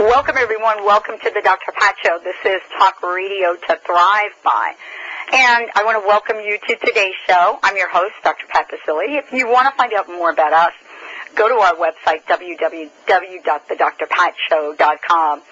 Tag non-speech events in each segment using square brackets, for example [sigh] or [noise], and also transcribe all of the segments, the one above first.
Welcome, everyone. Welcome to the Dr. Pat Show. This is Talk Radio to Thrive By. And I want to welcome you to today's show. I'm your host, Dr. Pat Baccili. If you want to find out more about us, go to our website, www.thedrpatshow.com.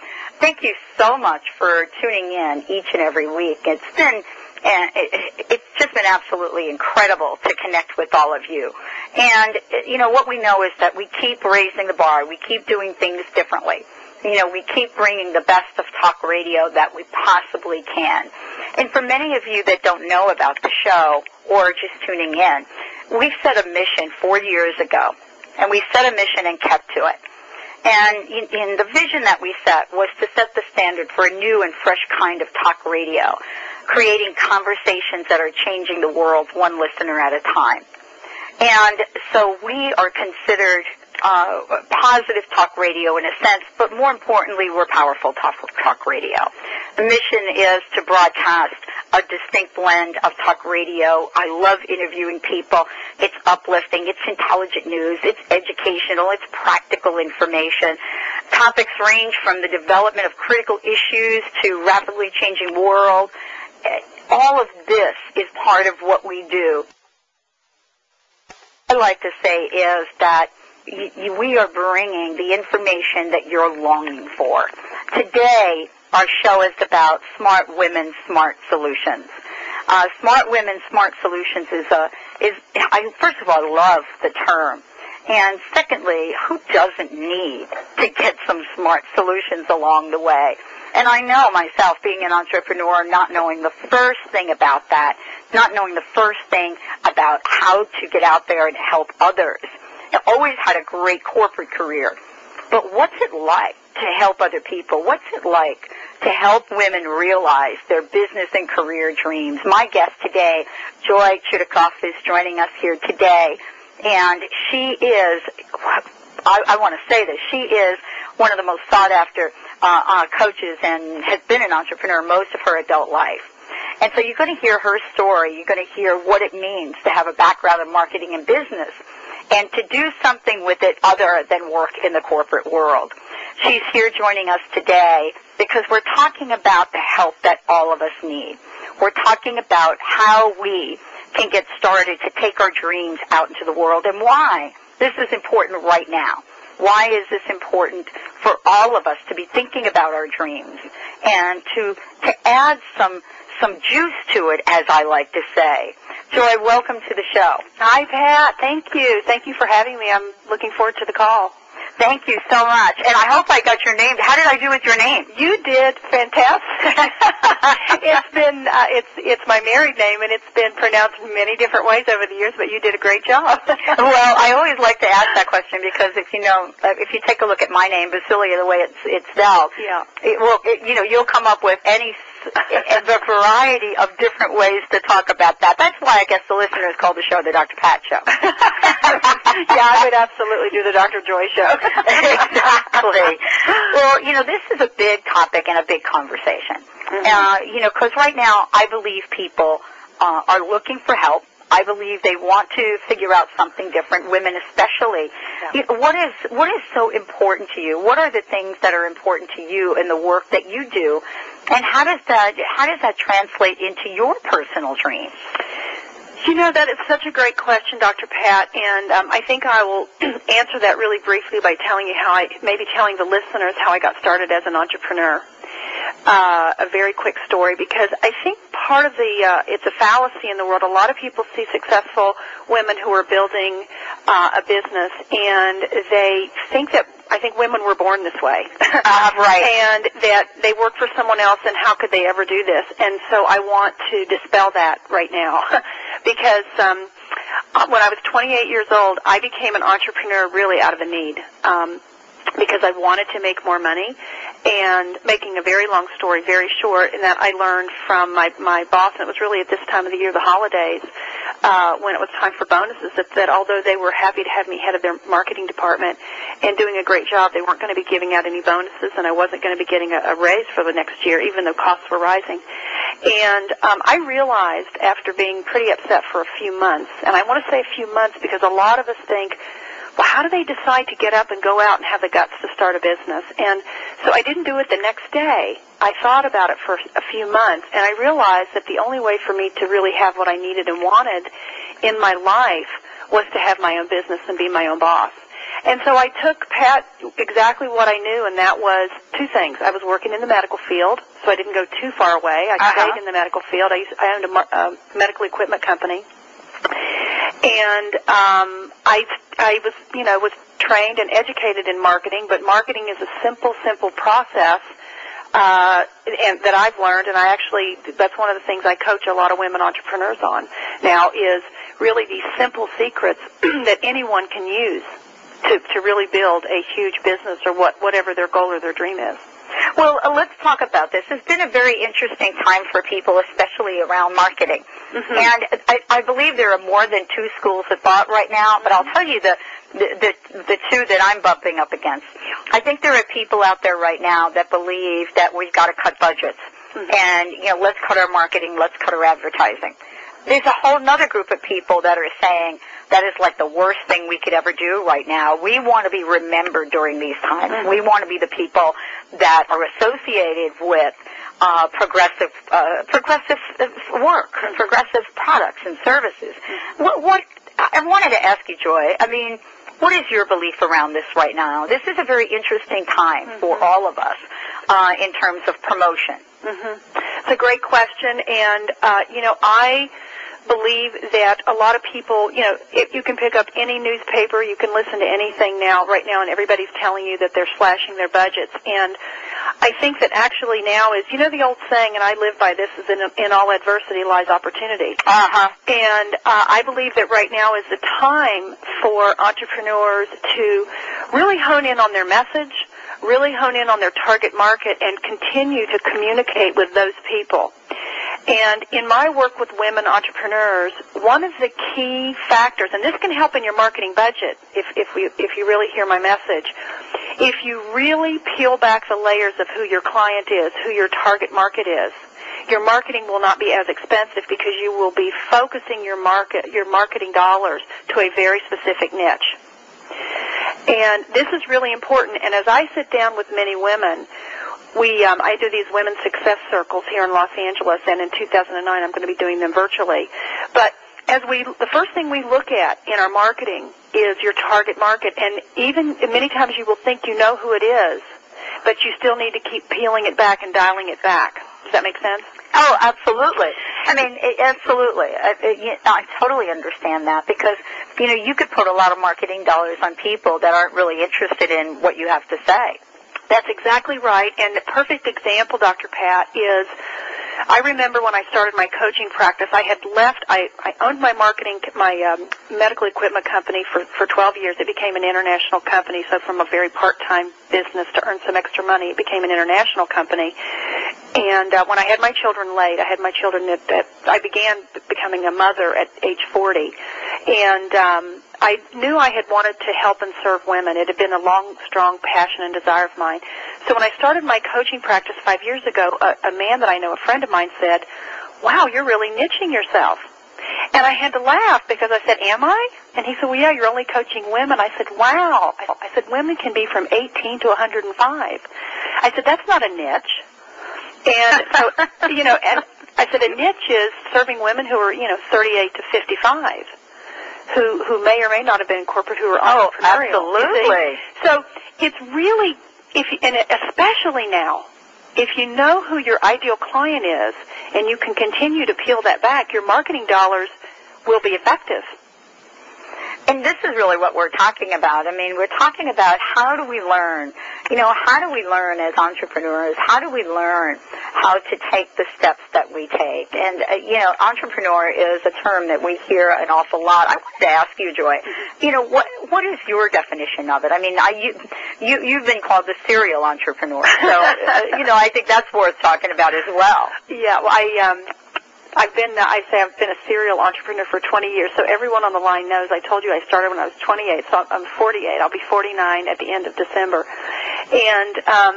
Thank you so much for tuning in each and every week. It's been and it's just been absolutely incredible to connect with all of you. And, eh, you know, what we know is that we keep raising the bar. We keep doing things differently you know, we keep bringing the best of talk radio that we possibly can. And for many of you that don't know about the show or just tuning in, we set a mission four years ago, and we set a mission and kept to it. And in, in the vision that we set was to set the standard for a new and fresh kind of talk radio, creating conversations that are changing the world one listener at a time. And so we are considered uh, positive talk radio in a sense, but more importantly, we're powerful talk, talk radio. The mission is to broadcast a distinct blend of talk radio. I love interviewing people. It's uplifting. It's intelligent news. It's educational. It's practical information. Topics range from the development of critical issues to rapidly changing world. All of this is part of what we do. I like to say is that we are bringing the information that you're longing for. Today, our show is about smart women, smart solutions. Uh, smart women, smart solutions is a is. I first of all love the term, and secondly, who doesn't need to get some smart solutions along the way? And I know myself, being an entrepreneur, not knowing the first thing about that, not knowing the first thing about how to get out there and help others always had a great corporate career. But what's it like to help other people? What's it like to help women realize their business and career dreams? My guest today, Joy Chudacoff, is joining us here today. And she is, I, I want to say this, she is one of the most sought after uh, uh, coaches and has been an entrepreneur most of her adult life. And so you're going to hear her story. You're going to hear what it means to have a background in marketing and business and to do something with it other than work in the corporate world. She's here joining us today because we're talking about the help that all of us need. We're talking about how we can get started to take our dreams out into the world and why this is important right now. Why is this important for all of us to be thinking about our dreams and to, to add some some juice to it, as I like to say. Joy, welcome to the show. Hi, Pat. Thank you. Thank you for having me. I'm looking forward to the call. Thank you so much. And I hope I got your name. How did I do with your name? You did fantastic. [laughs] it's been uh, it's it's my married name and it's been pronounced many different ways over the years, but you did a great job. [laughs] well, I always like to ask that question because if you know uh, if you take a look at my name, Baccili, the way it's it's spelled, yeah, it will it, you know you'll come up with any [laughs] a variety of different ways to talk about that. That's why I guess the listeners call the show the Dr. Pat Show. [laughs] yeah, I would absolutely do the Dr. Joy Show. [laughs] exactly. Well, you know, this is a big topic and a big conversation. Mm-hmm. Uh, you know, because right now I believe people uh, are looking for help. I believe they want to figure out something different, women especially. Yeah. What is what is so important to you? What are the things that are important to you in the work that you do and how does that how does that translate into your personal dreams? You know that is such a great question, Dr. Pat, and um, I think I will [clears throat] answer that really briefly by telling you how I maybe telling the listeners how I got started as an entrepreneur. uh, a very quick story because I think part of the uh, it's a fallacy in the world. A lot of people see successful women who are building uh, a business and they think that I think women were born this way. Uh, right. [laughs] and that they work for someone else and how could they ever do this? And so I want to dispel that right now [laughs] because um uh, when I was 28 years old, I became an entrepreneur really out of a need. Um because I wanted to make more money. And making a very long story very short in that I learned from my my boss and it was really at this time of the year the holidays uh when it was time for bonuses that, that although they were happy to have me head of their marketing department and doing a great job they weren't going to be giving out any bonuses and I wasn't going to be getting a, a raise for the next year even though costs were rising. And um I realized after being pretty upset for a few months and I want to say a few months because a lot of us think how do they decide to get up and go out and have the guts to start a business? And so I didn't do it the next day. I thought about it for a few months, and I realized that the only way for me to really have what I needed and wanted in my life was to have my own business and be my own boss. And so I took Pat exactly what I knew, and that was two things. I was working in the medical field, so I didn't go too far away. I Uh-huh. stayed in the medical field. I, used, I owned a uh, medical equipment company and um, I I was you know was trained and educated in marketing, but marketing is a simple simple process. Uh, and that I've learned, and I actually, that's one of the things I coach a lot of women entrepreneurs on now is really these simple secrets [clears throat] that anyone can use to, to really build a huge business or what, whatever their goal or their dream is. Well, uh, let's talk about this. It's been a very interesting time for people, especially around marketing. Mm-hmm. And I, I believe there are more than two schools of thought right now, but I'll tell you the, the, the, the two that I'm bumping up against. I think there are people out there right now that believe that we've got to cut budgets. And, you know, let's cut our marketing, let's cut our advertising. There's a whole other group of people that are saying that is like the worst thing we could ever do right now. We want to be remembered during these times. We want to be the people that are associated with uh, progressive, uh, progressive work, progressive products and services. What, what I wanted to ask you, Joy. I mean, what is your belief around this right now? This is a very interesting time for all of us uh, in terms of promotion. It's a great question, and uh, you know, I believe that a lot of people, you know, if you can pick up any newspaper, you can listen to anything now, right now, and everybody's telling you that they're slashing their budgets. And I think that actually now is, you know, the old saying, and I live by this, is in, in all adversity lies opportunity. Uh huh. And uh, I believe that right now is the time for entrepreneurs to really hone in on their message, really hone in on their target market, and continue to communicate with those people. And in my work with women entrepreneurs, one of the key factors, and this can help in your marketing budget if, if, we, if you really hear my message, if you really peel back the layers of who your client is, who your target market is, your marketing will not be as expensive because you will be focusing your market, your marketing dollars to a very specific niche. And this is really important. And as I sit down with many women, we um, I do these women's success circles here in Los Angeles, and in 2009 I'm going to be doing them virtually. But as we, the first thing we look at in our marketing is your target market, and even many times you will think you know who it is, but you still need to keep peeling it back and dialing it back. Does that make sense? Oh, absolutely. I mean, it, absolutely. I, it, I totally understand that because you know you could put a lot of marketing dollars on people that aren't really interested in what you have to say. That's exactly right. And the perfect example, Dr. Pat, is I remember when I started my coaching practice, I had left, I, I owned my marketing, my um, medical equipment company for, for 12 years. It became an international company, so from a very part-time business to earn some extra money, it became an international company. And uh, when I had my children late, I had my children at, at I began becoming a mother at age 40. And um, I knew I had wanted to help and serve women. It had been a long, strong passion and desire of mine. So when I started my coaching practice five years ago, a, a man that I know, a friend of mine, said, "Wow, you're really niching yourself." And I had to laugh because I said, "Am I?" And he said, "Well, yeah, you're only coaching women." I said, "Wow." I said, "Women can be from 18 to 105." I said, "That's not a niche." And so, [laughs] you know, and I said a niche is serving women who are, you know, 38 to 55 who who may or may not have been in corporate who are Oh, entrepreneurial. absolutely. So it's really if you, and especially now if you know who your ideal client is and you can continue to peel that back, your marketing dollars will be effective. And this is really what we're talking about. I mean, we're talking about how do we learn? You know, how do we learn as entrepreneurs? How do we learn how to take the steps that we take? And, uh, you know, entrepreneur is a term that we hear an awful lot. I wanted to ask you, Joy, you know, what, what is your definition of it? I mean, I, you, you, you've been called the serial entrepreneur. So, uh, you know, I think that's worth talking about as well. Yeah, well, I, um, I've been, I say I've been a serial entrepreneur for 20 years, so everyone on the line knows. I told you I started when I was 28, so I'm 48. I'll be 49 at the end of December. And, um,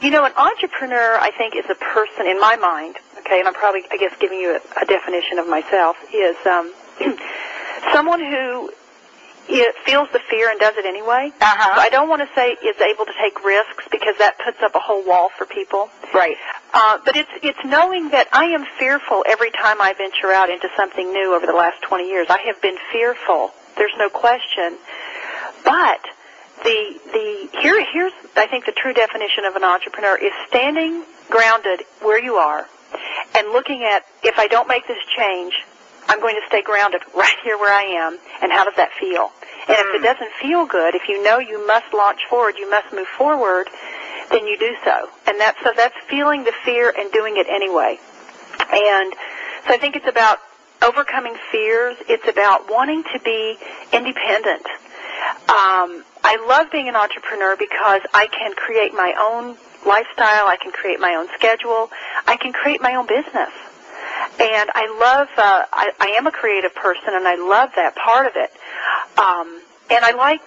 you know, an entrepreneur, I think, is a person, in my mind, okay, and I'm probably, I guess, giving you a, a definition of myself, is um, [clears throat] someone who it feels the fear and does it anyway. Uh-huh. So I don't want to say is able to take risks because that puts up a whole wall for people. Right. Uh, but it's it's knowing that I am fearful every time I venture out into something new over the last 20 years. I have been fearful. There's no question. But the the here here's I think the true definition of an entrepreneur is standing grounded where you are and looking at if I don't make this change, I'm going to stay grounded right here where I am and how does that feel? And if it doesn't feel good, if you know you must launch forward, you must move forward, then you do so. And that's so that's feeling the fear and doing it anyway. And so I think it's about overcoming fears. It's about wanting to be independent. Um, I love being an entrepreneur because I can create my own lifestyle. I can create my own schedule. I can create my own business. And I love, uh, I, I am a creative person and I love that part of it. Um, and I like,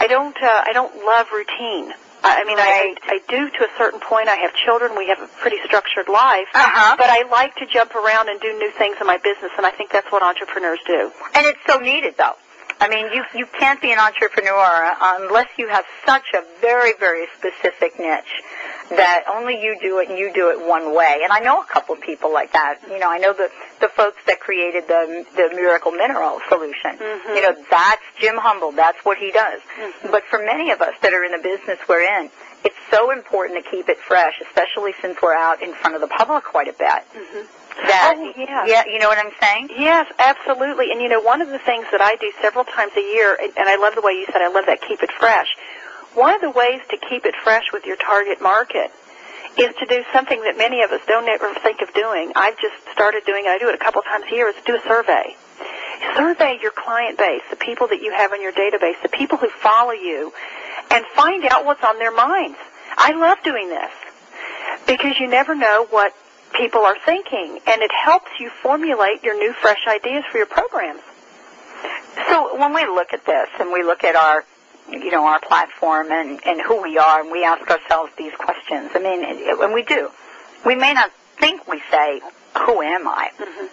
I don't, uh, I don't love routine. I mean, Right. I, I do to a certain point. I have children. We have a pretty structured life. Uh-huh. But I like to jump around and do new things in my business, and I think that's what entrepreneurs do. And it's so needed, though. I mean, you you can't be an entrepreneur unless you have such a very very specific niche that only you do it and you do it one way. And I know a couple of people like that. You know, I know the the folks that created the the miracle mineral solution. Mhm. You know, that's Jim Humble. That's what he does. But for many of us that are in the business we're in, it's so important to keep it fresh, especially since we're out in front of the public quite a bit. That Oh, yeah. yeah, you know what I'm saying? Yes, absolutely. And you know, one of the things that I do several times a year, and I love the way you said, I love that keep it fresh. One of the ways to keep it fresh with your target market is to do something that many of us don't ever think of doing. I've just started doing it. I do it a couple times a year. Is do a survey. Survey your client base, the people that you have in your database, the people who follow you, and find out what's on their minds. I love doing this because you never know what people are thinking, and it helps you formulate your new, fresh ideas for your programs. So when we look at this and we look at our, you know, our platform and, and who we are and we ask ourselves these questions, I mean, it- when we do, we may not think we say, who am I? Mm-hmm.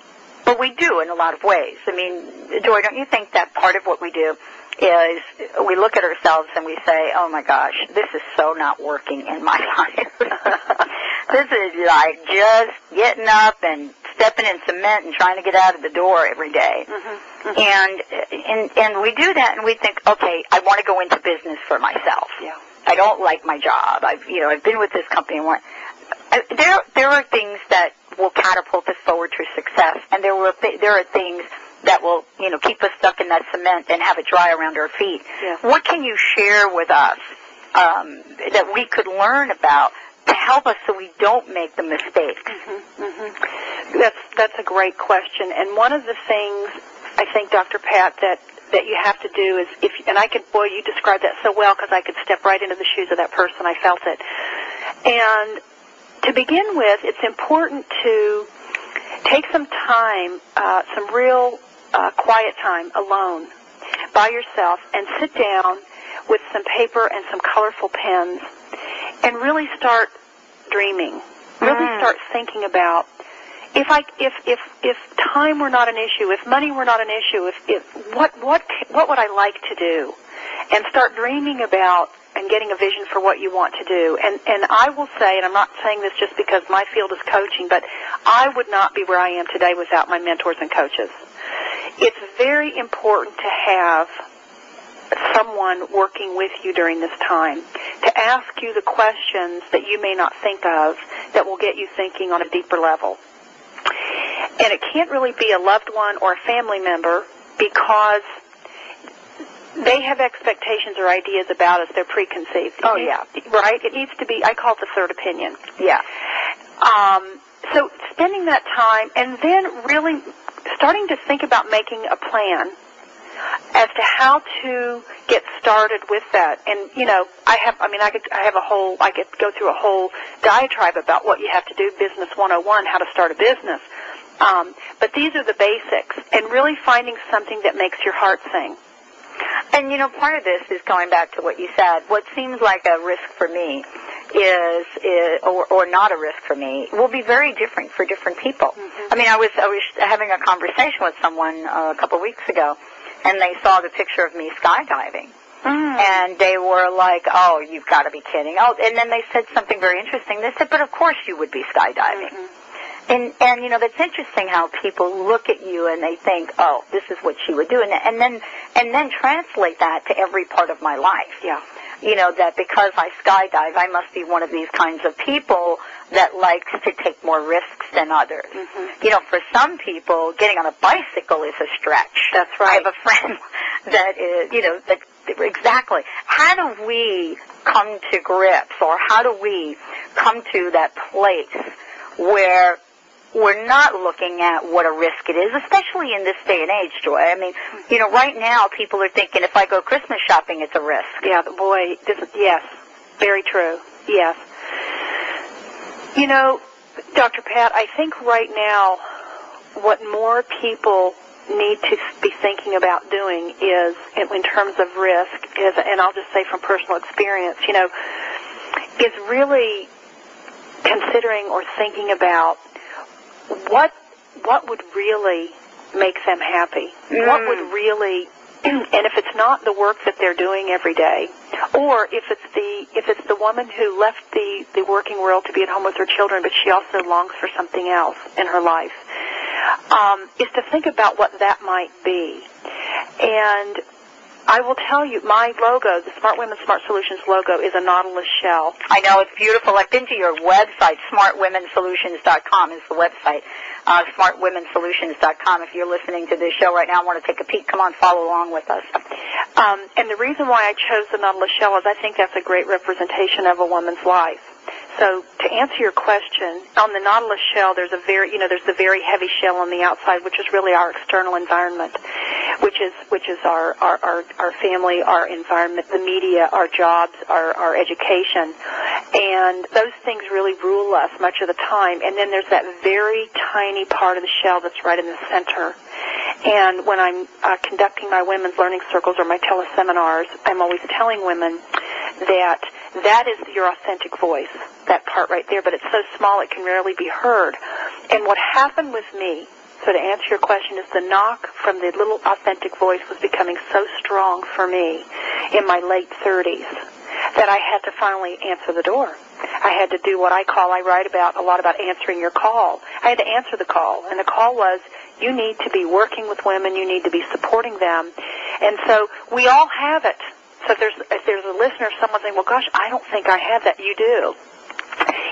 But we do in a lot of ways. I mean, Joy, don't you think that part of what we do is we look at ourselves and we say, oh my gosh, this is so not working in my [laughs] life. this is like just getting up and stepping in cement and trying to get out of the door every day. Mm-hmm. Mm-hmm. And, and, and we do that and we think, okay, I want to go into business for myself. Yeah. I don't like my job. I've, you know, I've been with this company. And want, I- there, there are things that will catapult us forward to success, and there will, th- there are things that will, you know, keep us stuck in that cement and have it dry around our feet. Yeah. What can you share with us um, that we could learn about to help us so we don't make the mistakes? Mm-hmm. That's that's a great question, and one of the things I think, Dr. Pat, that that you have to do is if and I could boy you described that so well because I could step right into the shoes of that person. I felt it, and to begin with, it's important to take some time, uh, some real uh, quiet time alone by yourself, and sit down with some paper and some colorful pens, and really start dreaming. Really Mm. start thinking about if I if if if time were not an issue, if money were not an issue, if if what what what would I like to do, and start dreaming about and getting a vision for what you want to do. And and I will say, and I'm not saying this just because my field is coaching, but I would not be where I am today without my mentors and coaches. It's very important to have someone working with you during this time to ask you the questions that you may not think of that will get you thinking on a deeper level. And it can't really be a loved one or a family member because they have expectations or ideas about us. They're preconceived. Oh, yeah. Right? It needs to be, I call it the third opinion. Yeah. Um, so spending that time and then really starting to think about making a plan as to how to get started with that. And you know, I have I mean I could I have a whole I could go through a whole diatribe about what you have to do business 101, how to start a business. Um, but these are the basics and really finding something that makes your heart sing. And you know, part of this is going back to what you said. What seems like a risk for me is, is or, or not a risk for me will be very different for different people. Mm-hmm. I mean, I was I was having a conversation with someone uh, a couple of weeks ago, and they saw the picture of me skydiving. Mm. And they were like, "Oh, you've got to be kidding!" Oh, and then they said something very interesting. They said, "But of course you would be skydiving." Mm-hmm. And and you know that's interesting how people look at you and they think, "Oh, this is what she would do," and and then and then translate that to every part of my life. Yeah. You know that because I skydive, I must be one of these kinds of people that likes to take more risks than others. Mhm. You know, for some people, getting on a bicycle is a stretch. That's right. I have a friend [laughs] that is, you know, that exactly. How do we come to grips, or how do we come to that place where we're not looking at what a risk it is, especially in this day and age, Joy. I mean, you know, right now people are thinking if I go Christmas shopping, it's a risk. Yeah, boy, this is, yes, very true. Yes. You know, Dr. Pat, I think right now what more people need to be thinking about doing is, in, in terms of risk, is, and I'll just say from personal experience, you know, is really considering or thinking about what what would really make them happy. What Mm. would really [clears throat] and if it's not the work that they're doing every day, or if it's the if it's the woman who left the the working world to be at home with her children, but she also longs for something else in her life, um, is to think about what that might be. And I will tell you, my logo, the Smart Women Smart Solutions logo, is a nautilus shell. I know it's beautiful. I've been to your website, smartwomensolutions.com is the website. Uh, smartwomensolutions.com. If you're listening to this show right now and want to take a peek, come on, follow along with us. Um, and the reason why I chose the nautilus shell is I think that's a great representation of a woman's life. So to answer your question, on the nautilus shell, there's a very, you know, there's the very heavy shell on the outside, which is really our external environment, which is which is our our our, our family, our environment, the media, our jobs, our our education, and those things really rule us much of the time. And then there's that very tiny part of the shell that's right in the center. And when I'm uh, conducting my women's learning circles or my teleseminars, I'm always telling women that that is your authentic voice, that part right there, but it's so small it can rarely be heard. And what happened with me, so to answer your question, is the knock from the little authentic voice was becoming so strong for me in my late 30s that I had to finally answer the door. I had to do what I call, I write about a lot about answering your call. I had to answer the call, and the call was, you need to be working with women, you need to be supporting them. And so we all have it. So if there's if there's a listener, someone saying, "Well, gosh, I don't think I have that," you do.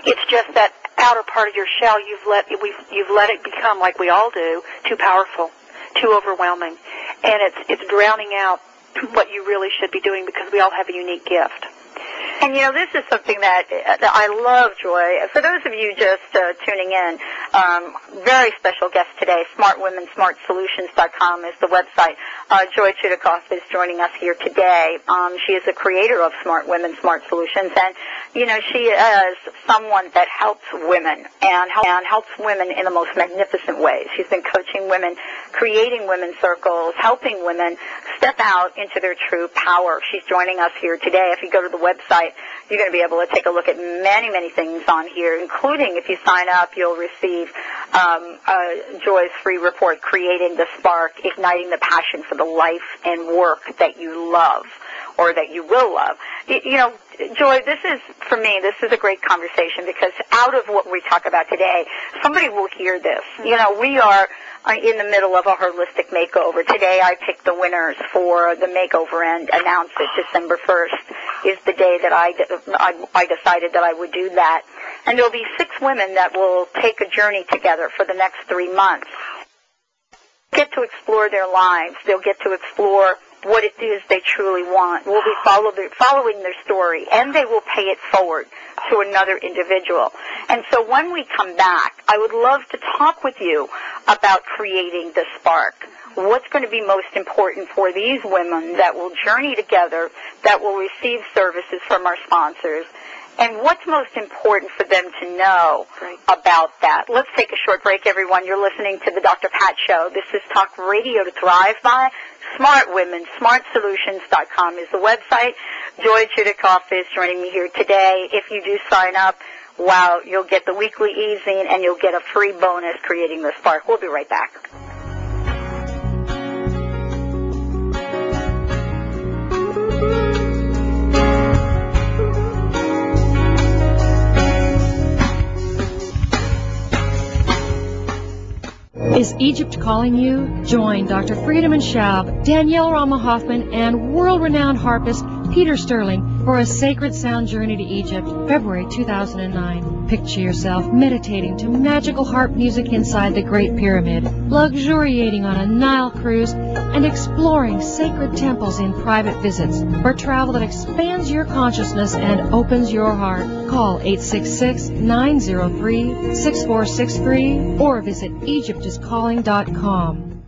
It's just that outer part of your shell you've let we've, you've let it become like we all do too powerful, too overwhelming, and it's it's drowning out [clears throat] what you really should be doing because we all have a unique gift. And you know, this is something that, that I love, Joy. For those of you just uh, tuning in, um, very special guest today. SmartWomenSmartSolutions.com is the website. Uh, Joy Chudacoff is joining us here today. Um, she is the creator of Smart Women Smart Solutions, and you know, she is someone that helps women and, and helps women in the most magnificent ways. She's been coaching women, creating women's circles, helping women step out into their true power. She's joining us here today. If you go to the website, you're going to be able to take a look at many, many things on here, including if you sign up, you'll receive um, uh, Joy's free report, Creating the Spark, Igniting the Passion for the Life and Work that you love or that you will love. You, you know, Joy, this is, for me, this is a great conversation because out of what we talk about today, somebody will hear this. You know, we are uh, in the middle of a holistic makeover. Today I picked the winners for the makeover and announced it December 1st is the day that I, I, I decided that I would do that. And there'll be six women that will take a journey together for the next three months. Get to explore their lives. They'll get to explore what it is they truly want. We'll be follow following their story, and they will pay it forward to another individual. And so when we come back, I would love to talk with you about creating the spark. What's going to be most important for these women that will journey together, that will receive services from our sponsors, and what's most important for them to know Right. about that. Let's take a short break, everyone. You're listening to the Dr. Pat Show. This is Talk Radio to Thrive By. Smart Women, smartsolutions.com is the website. Joy Chudacoff is joining me here today. If you do sign up, wow, you'll get the weekly e-zine and you'll get a free bonus creating the spark. We'll be right back. Is Egypt calling you? Join Dr. Friedemann Schaub, Danielle Rama Hoffman, and world-renowned harpist Peter Sterling for a sacred sound journey to Egypt, February 2009. Picture yourself meditating to magical harp music inside the Great Pyramid, luxuriating on a Nile cruise, and exploring sacred temples in private visits for travel that expands your consciousness and opens your heart. Call 866-903-6463 or visit egyptiscalling.com.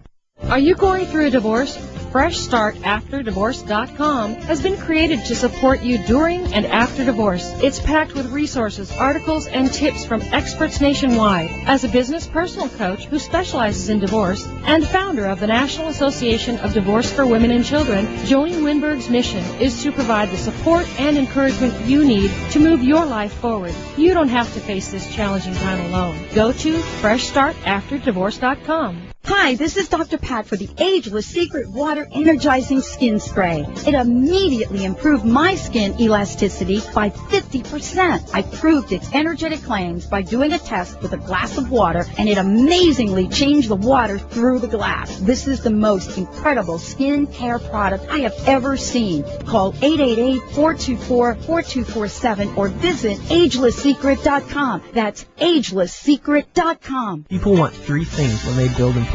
Are you going through a divorce? Fresh Start After Divorce.com has been created to support you during and after divorce. It's packed with resources, articles, and tips from experts nationwide. As a business personal coach who specializes in divorce and founder of the National Association of Divorce for Women and Children, Joni Winberg's mission is to provide the support and encouragement you need to move your life forward. You don't have to face this challenging time alone. Go to FreshStartAfterDivorce.com. Hi, this is Dr. Pat for the Ageless Secret Water Energizing Skin Spray. It immediately improved my skin elasticity by 50%. I proved its energetic claims by doing a test with a glass of water and it amazingly changed the water through the glass. This is the most incredible skin care product I have ever seen. Call 888-424-4247 or visit agelesssecret.com. That's agelesssecret.com. People want three things when they build and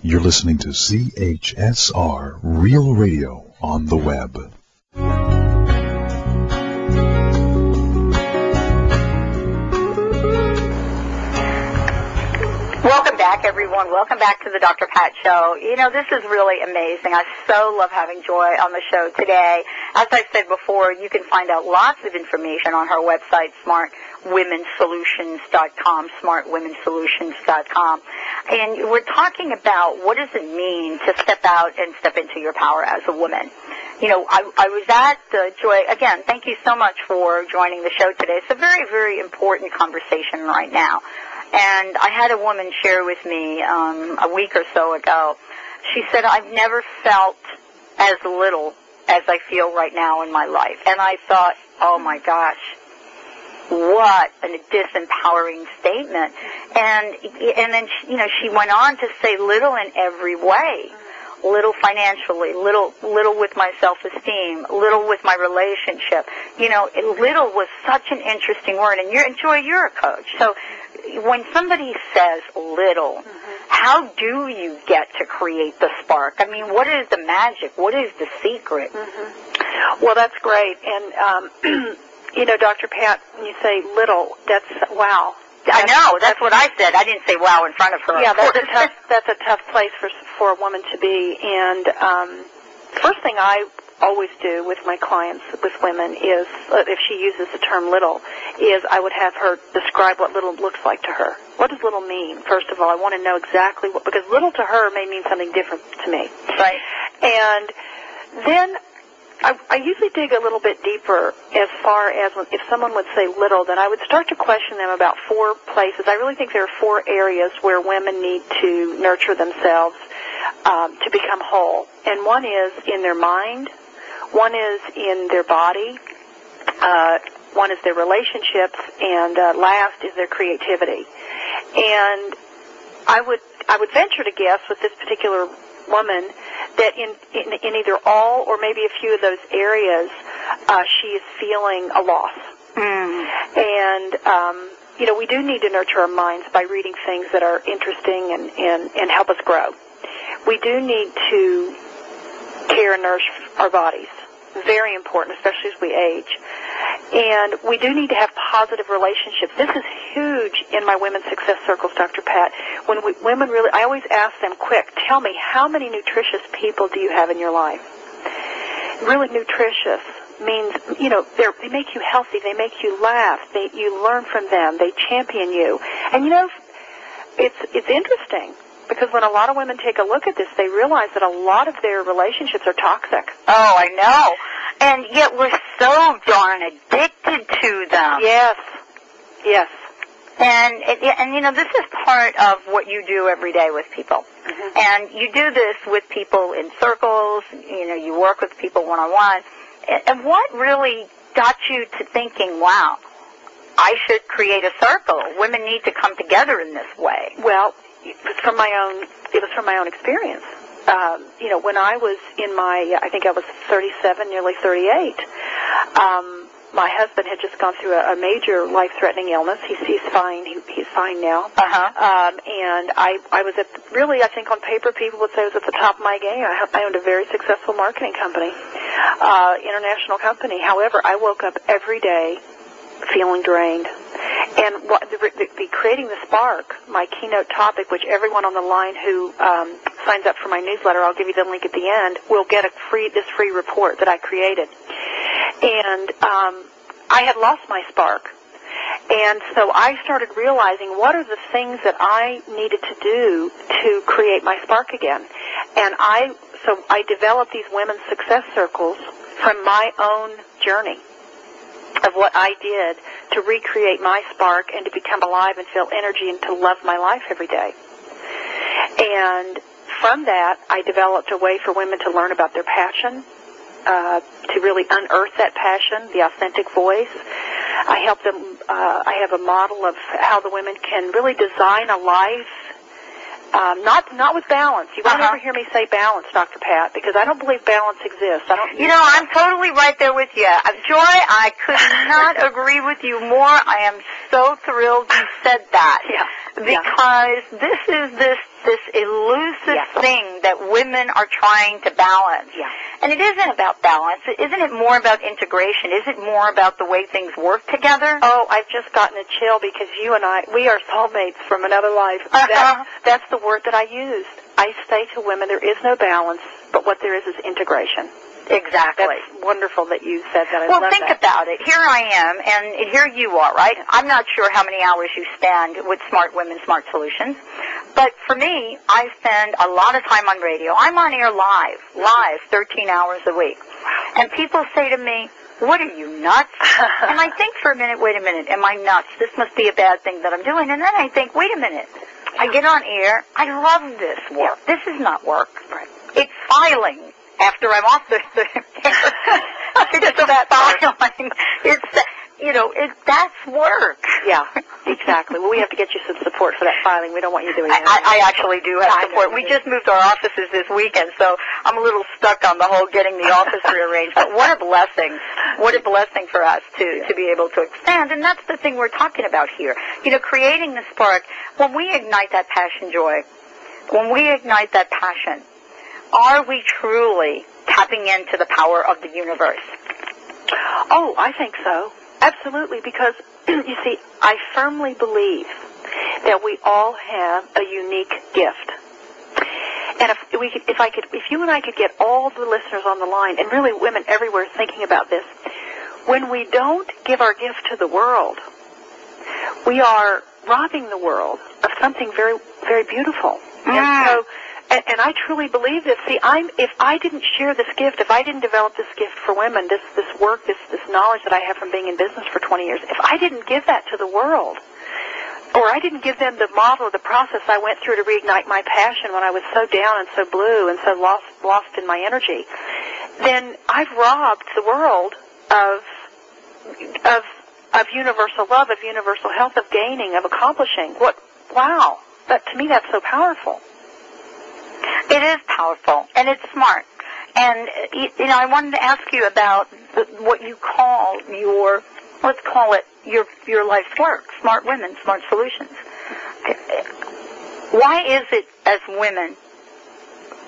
You're listening to CHSR Real Radio on the web. Welcome back, everyone. Welcome back to the Dr. Pat Show. You know, this is really amazing. I so love having Joy on the show today. As I said before, you can find out lots of information on her website, smartwomensolutions.com, smartwomensolutions.com. And we're talking about what does it mean to step out and step into your power as a woman. You know, I, I was at uh, Joy, again, thank you so much for joining the show today. It's a very, very important conversation right now. And I had a woman share with me um, a week or so ago. She said, I've never felt as little as I feel right now in my life. And I thought, oh my gosh, what a disempowering statement. And and then she, you know she went on to say little in every way. Little financially, little little with my self-esteem, little with my relationship. You know, little was such an interesting word. And you're, and Joy, you're a coach, so when somebody says little, how do you get to create the spark? I mean, what is the magic? What is the secret? Well, that's great. And, um, [clears throat] you know, Dr. Pat, when you say little, that's, wow. I know. That's what I said. I didn't say wow in front of her. Yeah, of that's a tough, that's a tough place for, for a woman to be. And, um, first thing I always do with my clients, with women, is uh, if she uses the term little, is I would have her describe what little looks like to her. What does little mean? First of all, I want to know exactly what because little to her may mean something different to me. Right. And then I, I usually dig a little bit deeper as far as when, if someone would say little, then I would start to question them about four places. I really think there are four areas where women need to nurture themselves um, to become whole. And one is in their mind, one is in their body, uh, one is their relationships, and uh, last is their creativity. And I would I would venture to guess with this particular woman that in, in, in either all or maybe a few of those areas, uh, she is feeling a loss. And, um, you know, we do need to nurture our minds by reading things that are interesting and, and, and help us grow. We do need to care and nourish our bodies. Very important, especially as we age. And we do need to have positive relationships. This is huge in my women's success circles, Dr. Pat. When we, women really, I always ask them, quick, tell me, how many nutritious people do you have in your life? Really nutritious means, you know, they make you healthy, they make you laugh, they, you learn from them, they champion you. And you know, it's, it's interesting because when a lot of women take a look at this, they realize that a lot of their relationships are toxic. Oh, I know. And yet we're so darn addicted to them. Yes. Yes. And it, and you know this is part of what you do every day with people. Mm-hmm. And you do this with people in circles. You know, you work with people one on one. And what really got you to thinking, wow, I should create a circle. Women need to come together in this way. Well, it was from my own. It was from my own experience. Um, you know, when I was in my, I think I was 37, nearly 38. Um, my husband had just gone through a, a major life-threatening illness. He's, he's fine. He, he's fine now. Uh-huh. Um, and I, I was at really, I think on paper, people would say I was at the top of my game. I, I owned a very successful marketing company, uh, international company. However, I woke up every day feeling drained. And what, the, the, creating the spark, my keynote topic, which everyone on the line who um, signs up for my newsletter, I'll give you the link at the end, will get a free this free report that I created. And um, I had lost my spark. And so I started realizing what are the things that I needed to do to create my spark again. And I so I developed these women's success circles from my own journey of what I did to recreate my spark and to become alive and feel energy and to love my life every day. And from that, I developed a way for women to learn about their passion, uh, to really unearth that passion, the authentic voice. I help them. Uh, I have a model of how the women can really design a life. Um, not not with balance. You won't Uh-huh. ever hear me say balance, Dr. Pat, because I don't believe balance exists. I don't. You know, I'm totally right there with you. Uh, Joy, I could [laughs] not agree with you more. I am so thrilled you said that. [laughs] Yeah. Because this is this this elusive Yeah. thing that women are trying to balance. Yeah. And it isn't about balance. Isn't it more about integration? Is it more about the way things work together? Oh, I've just gotten a chill because you and I, we are soulmates from another life. Uh-huh. That, that's the word that I used. I say to women, there is no balance, but what there is is integration. Exactly. That's wonderful that you said that. I Well, think that. about it. Here I am, and here you are, right? I'm not sure how many hours you spend with Smart Women, Smart Solutions, but for me, I spend a lot of time on radio. I'm on air live, live, 13 hours a week. And people say to me, what are you, nuts? [laughs] and I think for a minute, wait a minute, am I nuts? This must be a bad thing that I'm doing. And then I think, wait a minute. I get on air. I love this work. This is not work. Right. It's filing after I'm off the, the [laughs] [laughs] it's the filing. It's you know, it that's work. Yeah, exactly. Well, we have to get you some support for that filing. We don't want you doing that. I I actually do have support. We just moved our offices this weekend, so I'm a little stuck on the whole getting the office [laughs] rearranged. But what a blessing! What a blessing for us to to be able to expand, and that's the thing we're talking about here. You know, creating the spark. When we ignite that passion, joy, when we ignite that passion, are we truly tapping into the power of the universe? Oh, I think so. Absolutely, because [clears throat] you see, I firmly believe that we all have a unique gift. And if we could, if I could, if you and I could get all the listeners on the line, and really women everywhere thinking about this, when we don't give our gift to the world, we are robbing the world of something very, very beautiful. Mm. And so, and, and I truly believe this. See, I'm if I didn't share this gift, if I didn't develop this gift for women, this this work, this this knowledge that I have from being in business for 20 years, if I didn't give that to the world, or I didn't give them the model of the process I went through to reignite my passion when I was so down and so blue and so lost lost in my energy, then I've robbed the world of of of universal love, of universal health, of gaining, of accomplishing. What? Wow! That to me, that's so powerful. It is powerful and it's smart. And you know, I wanted to ask you about the, what you call your let's call it your your life's work, smart women, smart solutions. Why is it as women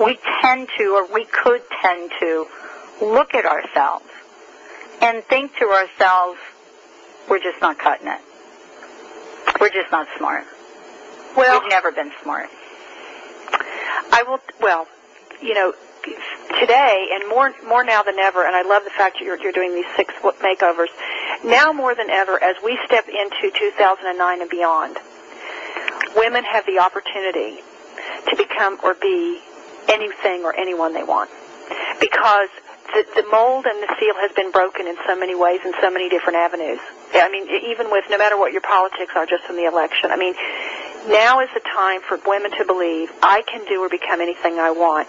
we tend to or we could tend to look at ourselves and think to ourselves we're just not cutting it. We're just not smart. Well, We've never been smart. I will. Well, you know, today and more more now than ever, and I love the fact that you're you're doing these six makeovers. Now more than ever, as we step into 2009 and beyond, women have the opportunity to become or be anything or anyone they want, because the, the mold and the seal has been broken in so many ways in so many different avenues. I mean, even with no matter what your politics are, just in the election. I mean, now is the time for women to believe I can do or become anything I want.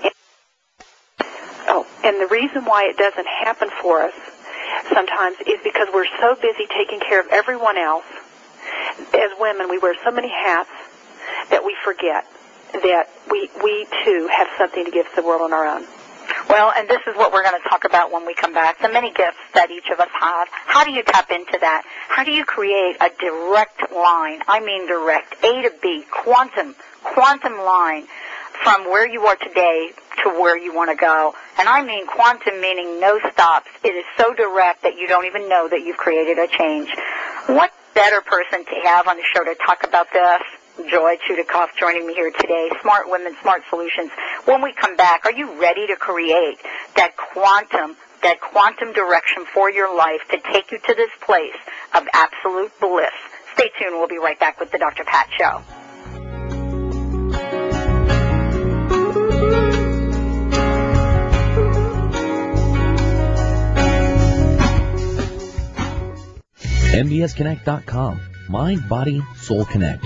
Oh, and the reason why it doesn't happen for us sometimes is because we're so busy taking care of everyone else. As women, we wear so many hats that we forget that we we too have something to give to the world on our own. Well, and this is what we're going to talk about when we come back. The many gifts that each of us have. How do you tap into that? How do you create a direct line? I mean direct, A to B, quantum, quantum line from where you are today to where you want to go. And I mean quantum meaning no stops. It is so direct that you don't even know that you've created a change. What better person to have on the show to talk about this? Joy Chudacoff joining me here today. Smart Women, Smart Solutions. When we come back, are you ready to create that quantum, that quantum direction for your life to take you to this place of absolute bliss? Stay tuned. We'll be right back with the Dr. Pat Show. MBSConnect.com. Mind, Body, Soul Connect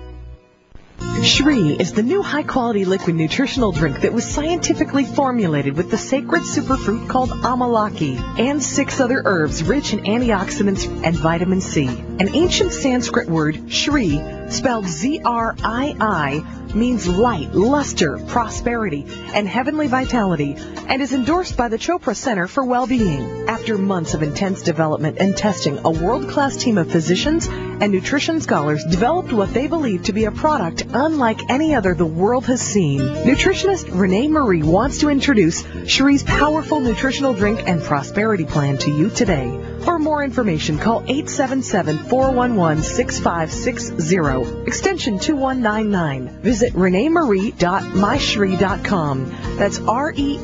Zrii is the new high quality liquid nutritional drink that was scientifically formulated with the sacred superfruit called amalaki and six other herbs rich in antioxidants and vitamin C. An ancient Sanskrit word, Zrii, spelled Z-R-I-I, means light, luster, prosperity, and heavenly vitality, and is endorsed by the Chopra Center for Well-Being. After months of intense development and testing, a world-class team of physicians and nutrition scholars developed what they believe to be a product unlike any other the world has seen. Nutritionist Renee Marie wants to introduce Zrii's powerful nutritional drink and prosperity plan to you today. For more information, call 877-411-6560, extension 2199. Visit reneemarie.myzrii.com. That's R-E-N-E-E-M-A-R-I-E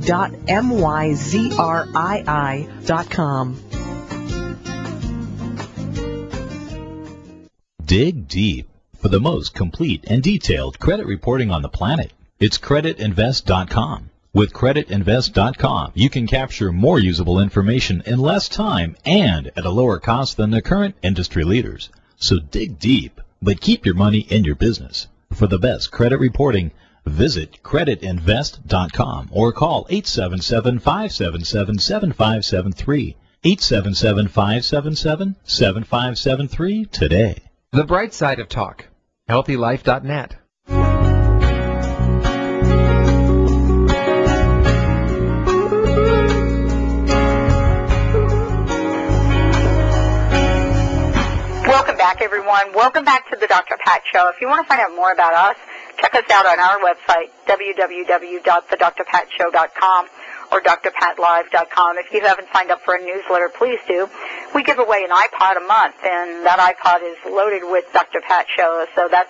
dot M-Y-Z-R-I-I dot com. Dig deep for the most complete and detailed credit reporting on the planet. It's creditinvest.com. With creditinvest.com, you can capture more usable information in less time and at a lower cost than the current industry leaders. So dig deep, but keep your money in your business. For the best credit reporting, visit creditinvest.com or call 877-577-7573. 877-577-7573 today. The bright side of talk. HealthyLife.net. everyone. Welcome back to the Dr. Pat Show. If you want to find out more about us, check us out on our website, www.thedrpatshow.com or drpatlive.com. If you haven't signed up for a newsletter, please do. We give away an iPod a month, and that iPod is loaded with Dr. Pat Show, so that's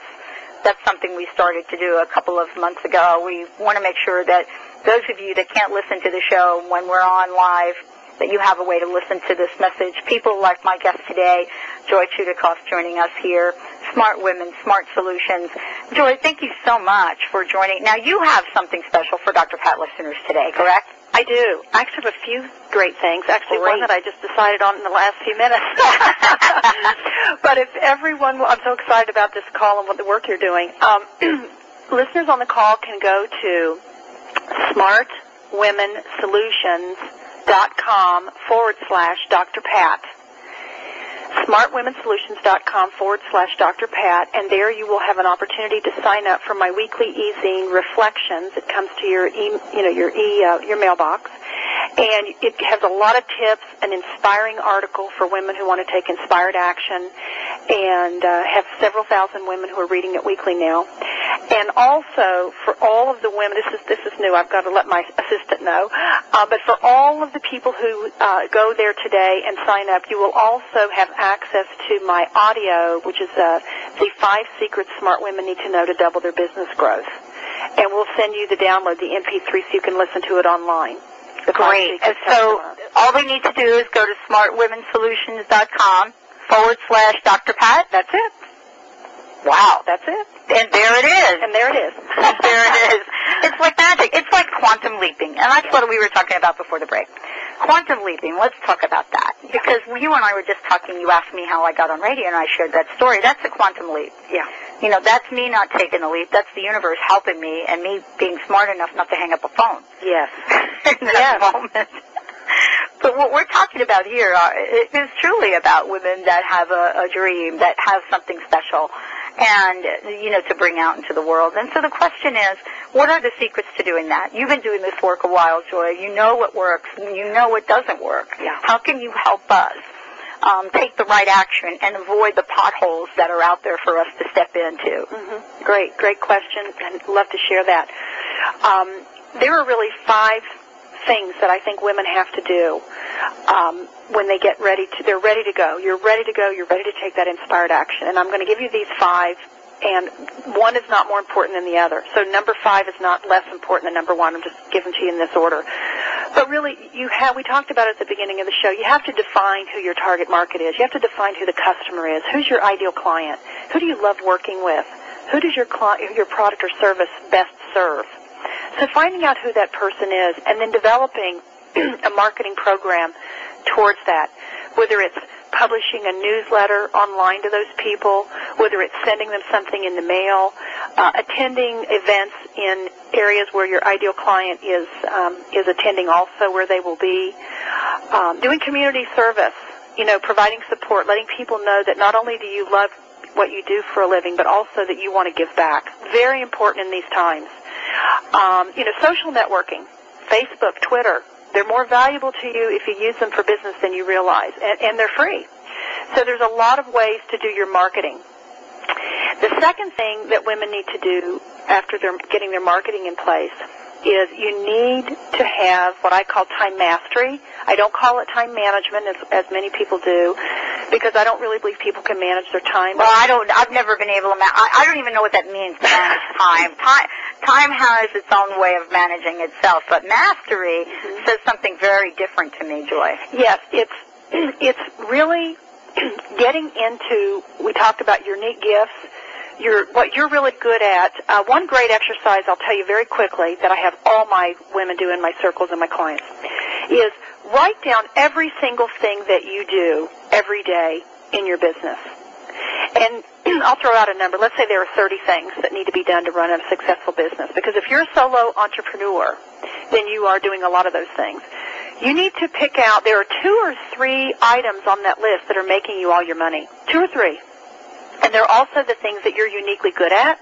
that's something we started to do a couple of months ago. We want to make sure that those of you that can't listen to the show when we're on live, that you have a way to listen to this message. People like my guest today, Joy Chudacoff, joining us here. Smart Women, Smart Solutions. Joy, thank you so much for joining. Now, you have something special for Dr. Pat listeners today, correct? I do. I actually have a few great things. Actually, Great. one that I just decided on in the last few minutes. [laughs] but if everyone, I'm so excited about this call and what the work you're doing. Um, [clears throat] listeners on the call can go to smartwomensolutions.com forward slash Dr. Pat. smartwomensolutions.com forward slash Dr. Pat, and there you will have an opportunity to sign up for my weekly e-zine Reflections. It comes to your e, you know, your e, uh, your mailbox. And it has a lot of tips, an inspiring article for women who want to take inspired action, and uh, have several thousand women who are reading it weekly now. And also for all of the women, this is this is new. I've got to let my assistant know. Uh, but for all of the people who uh, go there today and sign up, you will also have access to my audio, which is uh, the five secrets smart women need to know to double their business growth. And we'll send you the download, the MP3, so you can listen to it online. The Great. And so all they need to do is go to smartwomensolutions.com forward slash Dr. Pat. That's it. Wow. That's it. And there it is. And there it is. [laughs] And there it is. It's like magic. It's like quantum leaping. And that's what we were talking about before the break. Quantum leaping, let's talk about that. Because you and I were just talking, you asked me how I got on radio and I shared that story. That's a quantum leap. Yeah. You know, that's me not taking the leap. That's the universe helping me and me being smart enough not to hang up a phone. Yes. [laughs] in that moment. But what we're talking about here uh, it is truly about women that have a, a dream, that have something special, and you know to bring out into the world. And so the question is, what are the secrets to doing that? You've been doing this work a while, Joy. You know what works, you know what doesn't work. Yeah. How can you help us? Um, take the right action and avoid the potholes that are out there for us to step into. hmm Great, great question, and love to share that. Um, there are really five things that I think women have to do um, when they get ready to. They're ready to go. You're ready to go. You're ready to take that inspired action. And I'm going to give you these five, and one is not more important than the other. So number five is not less important than number one. I'm just giving to you in this order. But really, you have. We talked about it at the beginning of the show. You have to define who your target market is. You have to define who the customer is. Who's your ideal client? Who do you love working with? Who does your your product or service best serve? So finding out who that person is and then developing [clears throat] a marketing program towards that, whether it's publishing a newsletter online to those people, whether it's sending them something in the mail, uh, attending events in areas where your ideal client is um, is attending also where they will be, um, doing community service, you know, providing support, letting people know that not only do you love what you do for a living, but also that you want to give back. Very important in these times. Um, you know, social networking, Facebook, Twitter, they're more valuable to you if you use them for business than you realize, and, and they're free. So there's a lot of ways to do your marketing. The second thing that women need to do after they're getting their marketing in place is you need to have what I call time mastery. I don't call it time management as, as many people do because I don't really believe people can manage their time. Well, I don't. I've never been able to. Ma- I, I don't even know what that means manage time. Time time has its own way of managing itself, but mastery says something very different to me, Joy. Yes, it's [clears throat] it's really [clears throat] getting into. We talked about unique gifts. Your what you're really good at. Uh, one great exercise I'll tell you very quickly that I have all my women do in my circles and my clients is write down every single thing that you do every day in your business. And [clears throat] I'll throw out a number. Let's say there are 30 things that need to be done to run a successful business. Because if you're a solo entrepreneur, then you are doing a lot of those things. You need to pick out, there are two or three items on that list that are making you all your money. Two or three. And they're also the things that you're uniquely good at.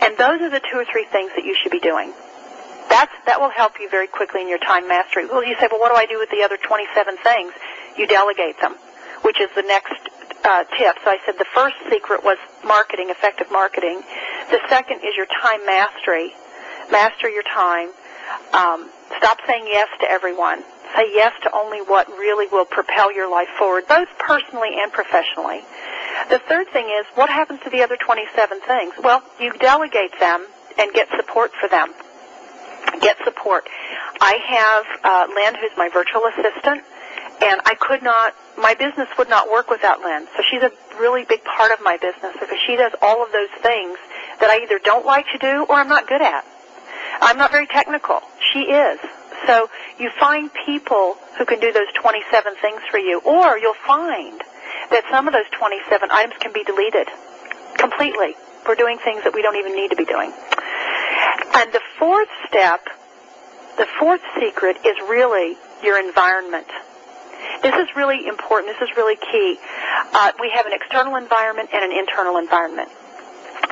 And those are the two or three things that you should be doing. That's, that will help you very quickly in your time mastery. Well, you say, well, what do I do with the other 27 things? You delegate them, which is the next uh, tips. I said the first secret was marketing, effective marketing. The second is your time mastery. Master your time. Um, stop saying yes to everyone. Say yes to only what really will propel your life forward, both personally and professionally. The third thing is, what happens to the other 27 things? Well, you delegate them and get support for them. Get support. I have uh, Lynn, who's my virtual assistant, and I could not, my business would not work without Lynn. So she's a really big part of my business because she does all of those things that I either don't like to do or I'm not good at. I'm not very technical. She is. So you find people who can do those 27 things for you, or you'll find that some of those 27 items can be deleted completely. We're doing things that we don't even need to be doing. And the fourth step, the fourth secret is really your environment. This is really important. This is really key. Uh, we have an external environment and an internal environment.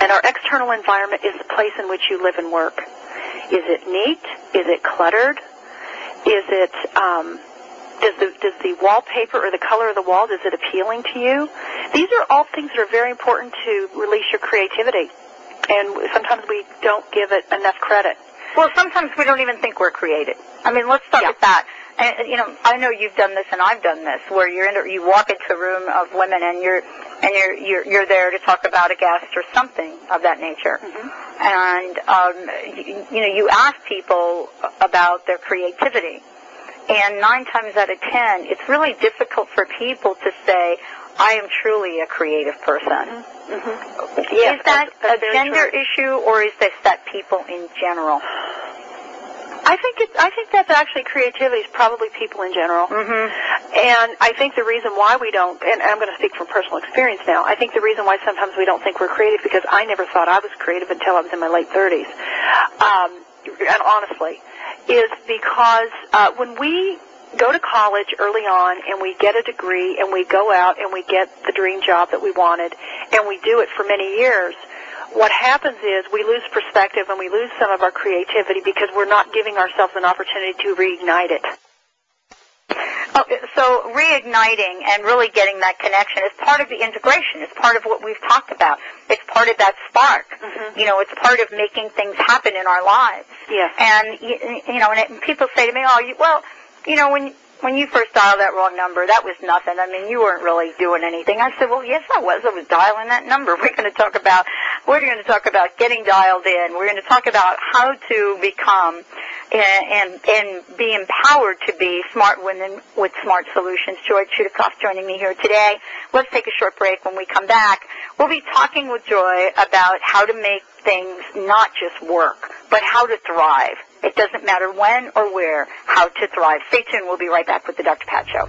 And our external environment is the place in which you live and work. Is it neat? Is it cluttered? Is it um, does the does the wallpaper or the color of the wall is it appealing to you? These are all things that are very important to release your creativity, and sometimes we don't give it enough credit. Well, sometimes we don't even think we're creative. I mean, let's start Yeah. with that. And you know, I know you've done this, and I've done this, where you're in, a, you walk into a room of women, and you're and you're you're you're there to talk about a guest or something of that nature, and um, you, you know, you ask people about their creativity, and nine times out of ten, it's really difficult for people to say, "I am truly a creative person." Yes, is that a gender true. issue, or is this that people in general? I think it's, I think that's actually creativity is probably people in general. Mm-hmm. And I think the reason why we don't, and I'm going to speak from personal experience now, I think the reason why sometimes we don't think we're creative because I never thought I was creative until I was in my late 30s. Um, and honestly, is because uh, when we go to college early on and we get a degree and we go out and we get the dream job that we wanted and we do it for many years, what happens is we lose perspective and we lose some of our creativity because we're not giving ourselves an opportunity to reignite it. Oh, so reigniting and really getting that connection is part of the integration. It's part of what we've talked about. It's part of that spark. Mm-hmm. You know, it's part of making things happen in our lives. Yes. And you, you know, and, it, and people say to me, "Oh, you, well, you know, when when you first dialed that wrong number, that was nothing. I mean, you weren't really doing anything." I said, "Well, yes, I was. I was dialing that number. [laughs] We're going to talk about we're going to talk about getting dialed in. We're going to talk about how to become and and, and be empowered to be smart women with smart solutions." Joy Chudacoff joining me here today. Let's take a short break. When we come back, we'll be talking with Joy about how to make things not just work, but how to thrive. It doesn't matter when or where, how to thrive. Stay tuned. We'll be right back with the Dr. Pat Show.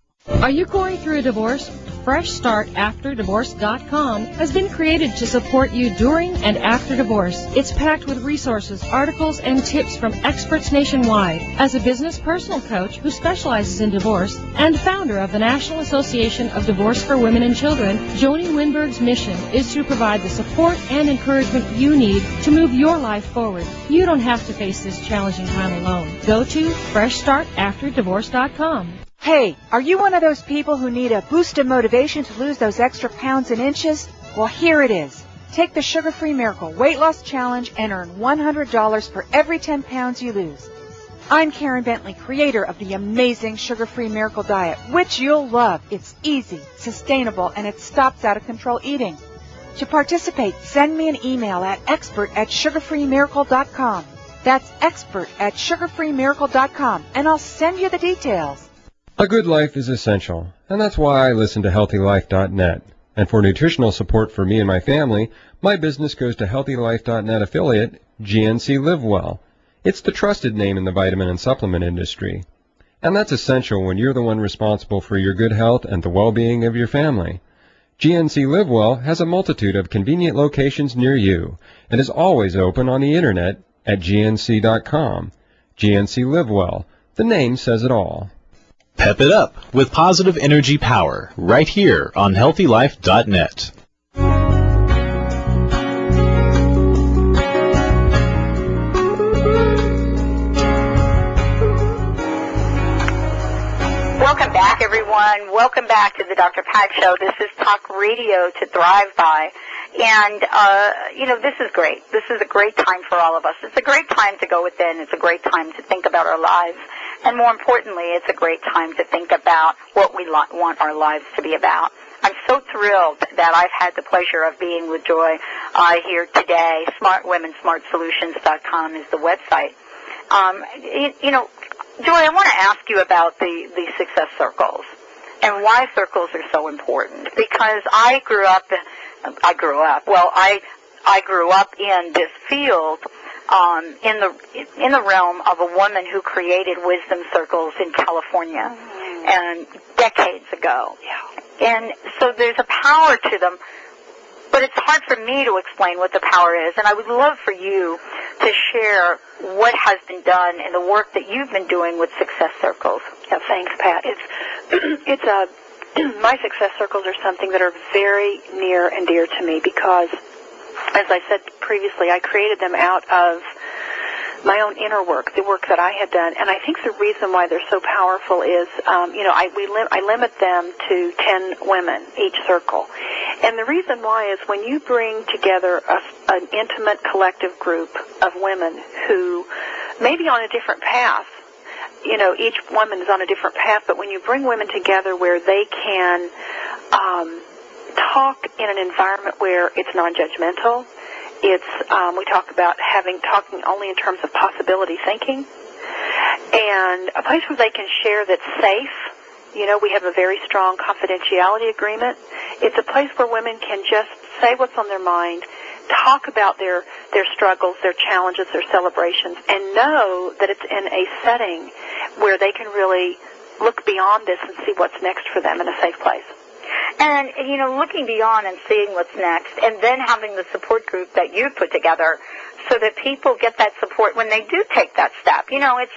Are you going through a divorce? FreshStartAfterDivorce.com has been created to support you during and after divorce. It's packed with resources, articles, and tips from experts nationwide. As a business personal coach who specializes in divorce and founder of the National Association of Divorce for Women and Children, Joni Winberg's mission is to provide the support and encouragement you need to move your life forward. You don't have to face this challenging time alone. Go to FreshStartAfterDivorce.com. Hey, are you one of those people who need a boost of motivation to lose those extra pounds and inches? Well, here it is. Take the Sugar Free Miracle Weight Loss Challenge and earn $100 for every 10 pounds you lose. I'm Karen Bentley, creator of the amazing Sugar Free Miracle Diet, which you'll love. It's easy, sustainable, and it stops out of control eating. To participate, send me an email at expert at sugarfreemiracle.com. That's expert at sugarfreemiracle.com, and I'll send you the details. A good life is essential, and that's why I listen to HealthyLife.net. And for nutritional support for me and my family, my business goes to HealthyLife.net affiliate, GNC LiveWell. It's the trusted name in the vitamin and supplement industry. And that's essential when you're the one responsible for your good health and the well-being of your family. GNC LiveWell has a multitude of convenient locations near you and is always open on the internet at gnc.com. GNC LiveWell. The name says it all. Pep it up with positive energy power right here on healthylife.net. Welcome back, everyone. Welcome back to the Dr. Pat Show. This is Talk Radio to Thrive By. And, uh, you know, this is great. This is a great time for all of us. It's a great time to go within. It's a great time to think about our lives. And more importantly, it's a great time to think about what we li- want our lives to be about. I'm so thrilled that I've had the pleasure of being with Joy uh, here today. SmartWomenSmartSolutions.com is the website. Um, you, you know, Joy, I want to ask you about the, the success circles and why circles are so important. Because I grew up, I grew up, well, I, I grew up in this field um, in the in the realm of a woman who created wisdom circles in California, mm-hmm. and decades ago. Yeah. And so there's a power to them, but it's hard for me to explain what the power is. And I would love for you to share what has been done and the work that you've been doing with success circles. Yeah, thanks, Pat. It's [clears throat] it's a [clears throat] my success circles are something that are very near and dear to me because as I said previously, I created them out of my own inner work, the work that I had done, and I think the reason why they're so powerful is, um, you know, I we lim- I limit them to ten women each circle, and the reason why is when you bring together a, an intimate collective group of women who may be on a different path. You know, each woman is on a different path, but when you bring women together where they can um, talk in an environment where it's non-judgmental. It's um, we talk about having talking only in terms of possibility thinking, and a place where they can share that's safe. You know, we have a very strong confidentiality agreement. It's a place where women can just say what's on their mind, talk about their their struggles, their challenges, their celebrations, and know that it's in a setting where they can really look beyond this and see what's next for them in a safe place. And, you know, looking beyond and seeing what's next, and then having the support group that you've put together so that people get that support when they do take that step. You know, it's,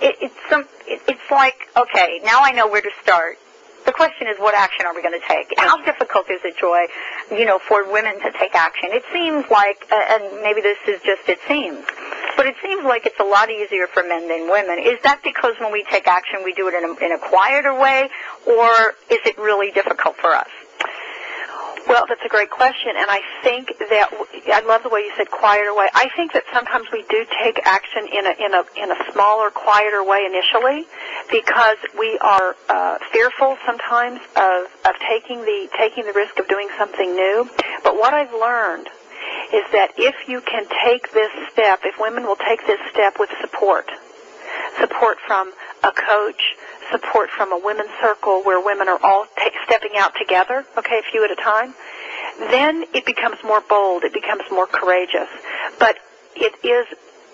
it, it's some, it, it's like, okay, now I know where to start. The question is, what action are we going to take? How difficult is it, Joy, you know, for women to take action? It seems like, and maybe this is just it seems, but it seems like it's a lot easier for men than women. Is that because when we take action, we do it in a, in a quieter way, or is it really difficult for us? Well, that's a great question, and I think that I love the way you said quieter way. I think that sometimes we do take action in a in a in a smaller, quieter way initially, because we are uh, fearful sometimes of of taking the taking the risk of doing something new. But what I've learned is that if you can take this step, if women will take this step with support, support from a coach, support from a women's circle where women are all t- stepping out together, okay, a few at a time, then it becomes more bold, it becomes more courageous. But it is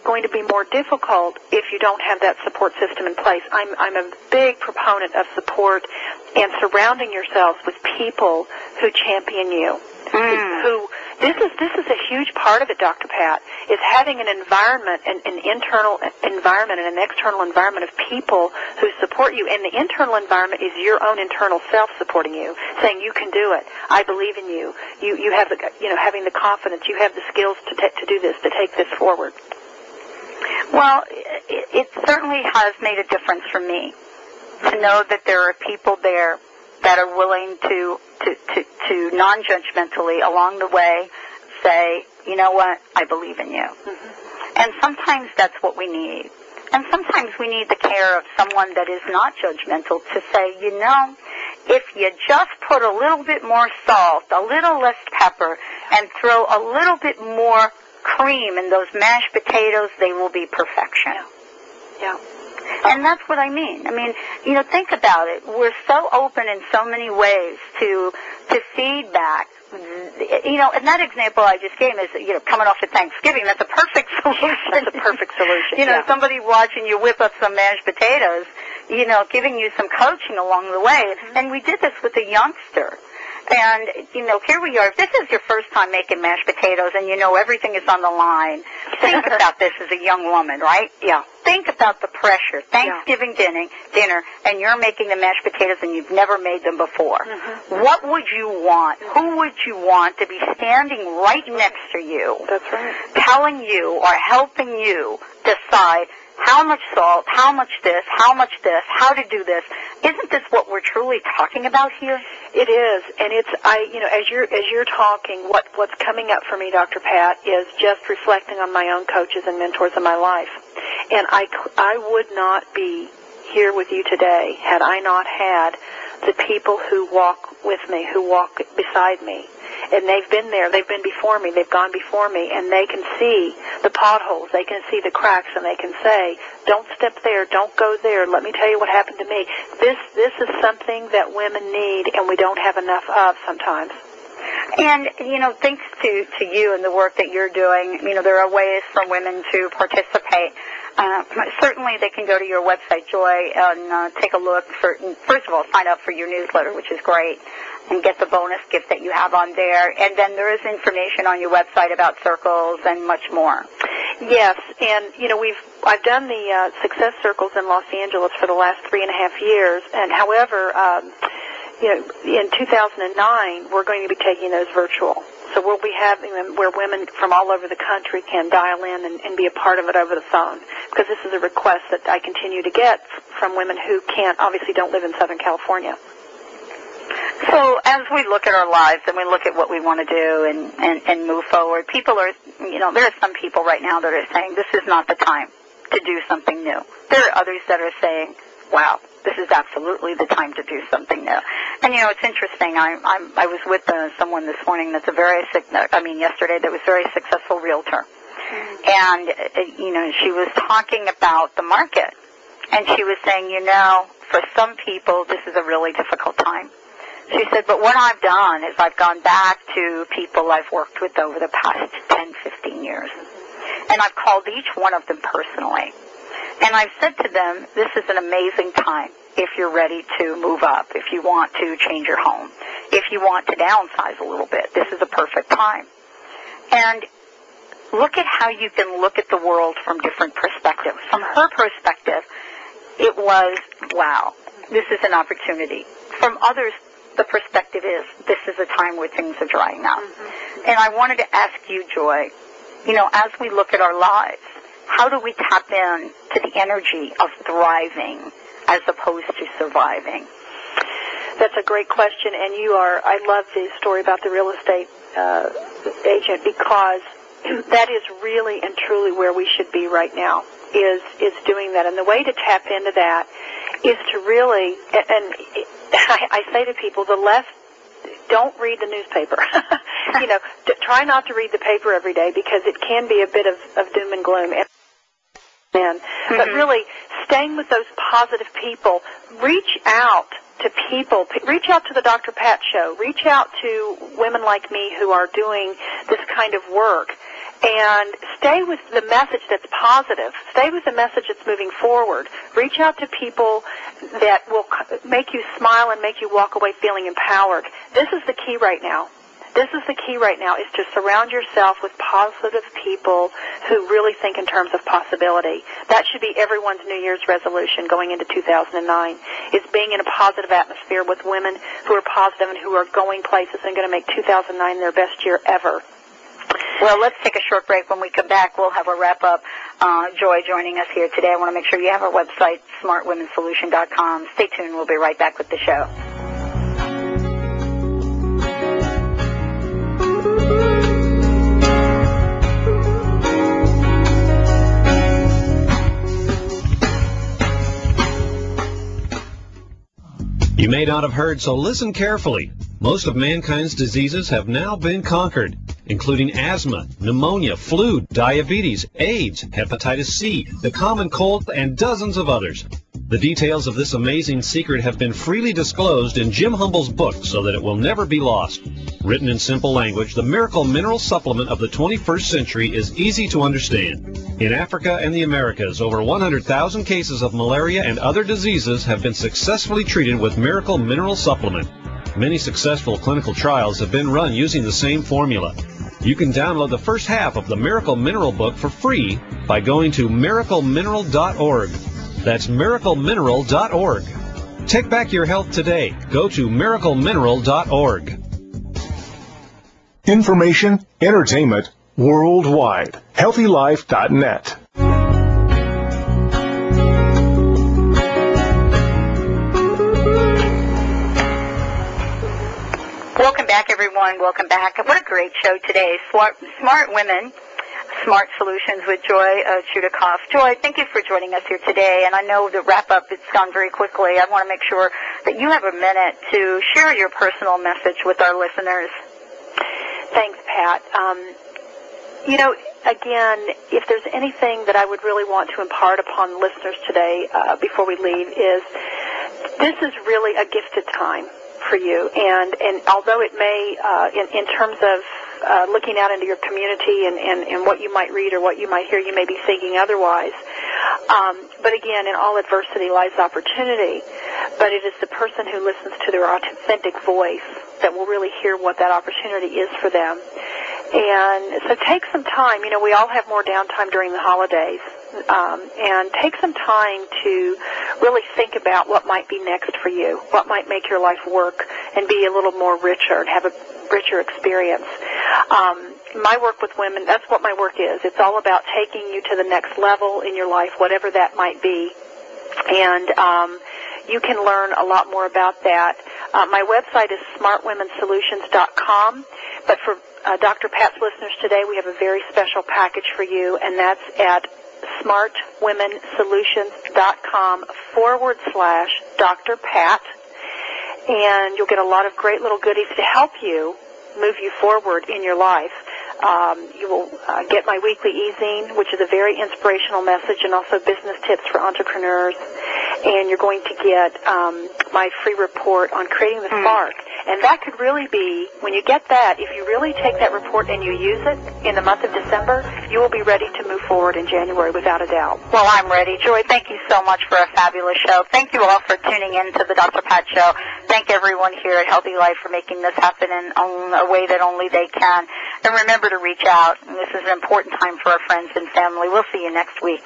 going to be more difficult if you don't have that support system in place. I'm, I'm a big proponent of support and surrounding yourselves with people who champion you, mm. who this is this is a huge part of it, Dr. Pat, is having an environment, an, an internal environment and an external environment of people who support you. And the internal environment is your own internal self supporting you, saying you can do it. I believe in you. You you have the you know having the confidence. You have the skills to t- to do this, to take this forward. Well, it, it certainly has made a difference for me to know that there are people there that are willing to, to, to, to non-judgmentally along the way say, you know what, I believe in you. Mm-hmm. And sometimes that's what we need. And sometimes we need the care of someone that is not judgmental to say, you know, if you just put a little bit more salt, a little less pepper, and throw a little bit more cream in those mashed potatoes, they will be perfection. Yeah. yeah. And that's what I mean. I mean, you know, think about it. We're so open in so many ways to to feedback. You know, and that example I just gave is, you know, coming off of Thanksgiving, that's a perfect [laughs] solution. That's a perfect solution. you know, yeah. somebody watching you whip up some mashed potatoes, you know, giving you some coaching along the way. Mm-hmm. And we did this with a youngster. And, you know, here we are. If this is your first time making mashed potatoes and you know everything is on the line, think [laughs] about this as a young woman, right? Yeah. Think about the pressure. Thanksgiving dinner, dinner, and you're making the mashed potatoes and you've never made them before. Mm-hmm. What would you want? Who would you want to be standing right next to you? That's right. Telling you or helping you decide how much salt, how much this, how much this, how to do this. Isn't this what we're truly talking about here? It is, and it's I. You know, as you're as you're talking, what what's coming up for me, Dr. Pat, is just reflecting on my own coaches and mentors in my life, and I I would not be here with you today had I not had the people who walk with me, who walk beside me, and they've been there, they've been before me, they've gone before me, and they can see the potholes, they can see the cracks, and they can say, "Don't step there, don't go there. Let me tell you what happened to me." This this is something that women need, and we don't have enough of sometimes. And you know, thanks to to you and the work that you're doing, you know, there are ways for women to participate. Uh, certainly, they can go to your website, Joy, and uh, take a look. For first of all, sign up for your newsletter, which is great, and get the bonus gift that you have on there. And then there is information on your website about circles and much more. Yes, and you know we've I've done the uh, success circles in Los Angeles for the last three and a half years, and however, um, you know, in 2009 we're going to be taking those virtual. So we'll be having them where women from all over the country can dial in and, and be a part of it over the phone because this is a request that I continue to get from women who can't obviously don't live in Southern California. So as we look at our lives and we look at what we want to do and, and, and move forward, people are, you know, there are some people right now that are saying this is not the time to do something new. There are others that are saying, wow, this is absolutely the time to do something new. And you know, it's interesting. I I'm, I was with uh, someone this morning that's a very, I mean, yesterday that was a very successful realtor, and uh, you know, she was talking about the market, and she was saying, you know, for some people, this is a really difficult time. She said, but what I've done is I've gone back to people I've worked with over the past 10, 15 years. And I've called each one of them personally. And I've said to them, this is an amazing time if you're ready to move up, if you want to change your home, if you want to downsize a little bit, this is a perfect time. And look at how you can look at the world from different perspectives. From her perspective, it was, wow, this is an opportunity. From others, the perspective is, this is a time where things are drying up. And I wanted to ask you, Joy, you know, as we look at our lives, how do we tap in to the energy of thriving as opposed to surviving? That's a great question, and you are. I love the story about the real estate uh, agent because [clears throat] that is really and truly where we should be right now. Is is doing that, and the way to tap into that is to really. And, and [laughs] I, I say to people, the less don't read the newspaper. [laughs] you know, try not to read the paper every day because it can be a bit of, of doom and gloom. And, and but mm-hmm. really, staying with those positive people, reach out to people, reach out to the Dr. Pat show, reach out to women like me who are doing this kind of work and stay with the message that's positive. Stay with the message that's moving forward. Reach out to people that will make you smile and make you walk away feeling empowered. This is the key right now. This is the key right now is to surround yourself with positive people who really think in terms of possibility. That should be everyone's New Year's resolution going into 2009 is being in a positive atmosphere with women who are positive and who are going places and going to make 2009 their best year ever. Well, let's take a short break. When we come back, we'll have a wrap up. Uh, Joy joining us here today. I want to make sure you have our website, smartwomensolution.com. Stay tuned. We'll be right back with the show. You may not have heard, so listen carefully. Most of mankind's diseases have now been conquered. Including asthma, pneumonia, flu, diabetes, AIDS, hepatitis C, the common cold, and dozens of others. The details of this amazing secret have been freely disclosed in Jim Humble's book so that it will never be lost. Written in simple language, the Miracle Mineral Supplement of the 21st century is easy to understand. In Africa and the Americas, over 100,000 cases of malaria and other diseases have been successfully treated with Miracle Mineral Supplement. Many successful clinical trials have been run using the same formula. You can download the first half of the Miracle Mineral book for free by going to miraclemineral.org. That's miraclemineral.org. Take back your health today. Go to miraclemineral.org. Information, entertainment, worldwide. HealthyLife.net. Welcome back, everyone. Welcome back. What a great show today. Smart, smart women Smart Solutions with Joy uh, Chudacoff. Joy, thank you for joining us here today. And I know the wrap up, it's gone very quickly. I want to make sure that you have a minute to share your personal message with our listeners. Thanks, Pat. Um, you know, again, if there's anything that I would really want to impart upon listeners today uh, before we leave is this is really a gifted time for you. And, and although it may, uh, in, in terms of uh, looking out into your community and, and, and what you might read or what you might hear, you may be thinking otherwise. Um, but again, in all adversity lies opportunity. But it is the person who listens to their authentic voice that will really hear what that opportunity is for them. And so take some time. You know, we all have more downtime during the holidays. Um, and take some time to really think about what might be next for you, what might make your life work and be a little more richer and have a richer experience. Um, my work with women, that's what my work is. It's all about taking you to the next level in your life, whatever that might be. And um, you can learn a lot more about that. Uh, my website is smartwomensolutions.com, but for uh, Dr. Pat's listeners today, we have a very special package for you, and that's at smartwomensolutions.com forward slash Dr. Pat. And you'll get a lot of great little goodies to help you move you forward in your life. Um, you will uh, get my weekly e-zine, which is a very inspirational message and also business tips for entrepreneurs. And you're going to get um, my free report on creating the hmm. spark. And that could really be, when you get that, if you really take that report and you use it in the month of December, you will be ready to move forward in January without a doubt. Well, I'm ready. Joy, thank you so much for a fabulous show. Thank you all for tuning in to the Dr. Pat Show. Thank everyone here at Healthy Life for making this happen in a way that only they can. And remember to reach out. This is an important time for our friends and family. We'll see you next week.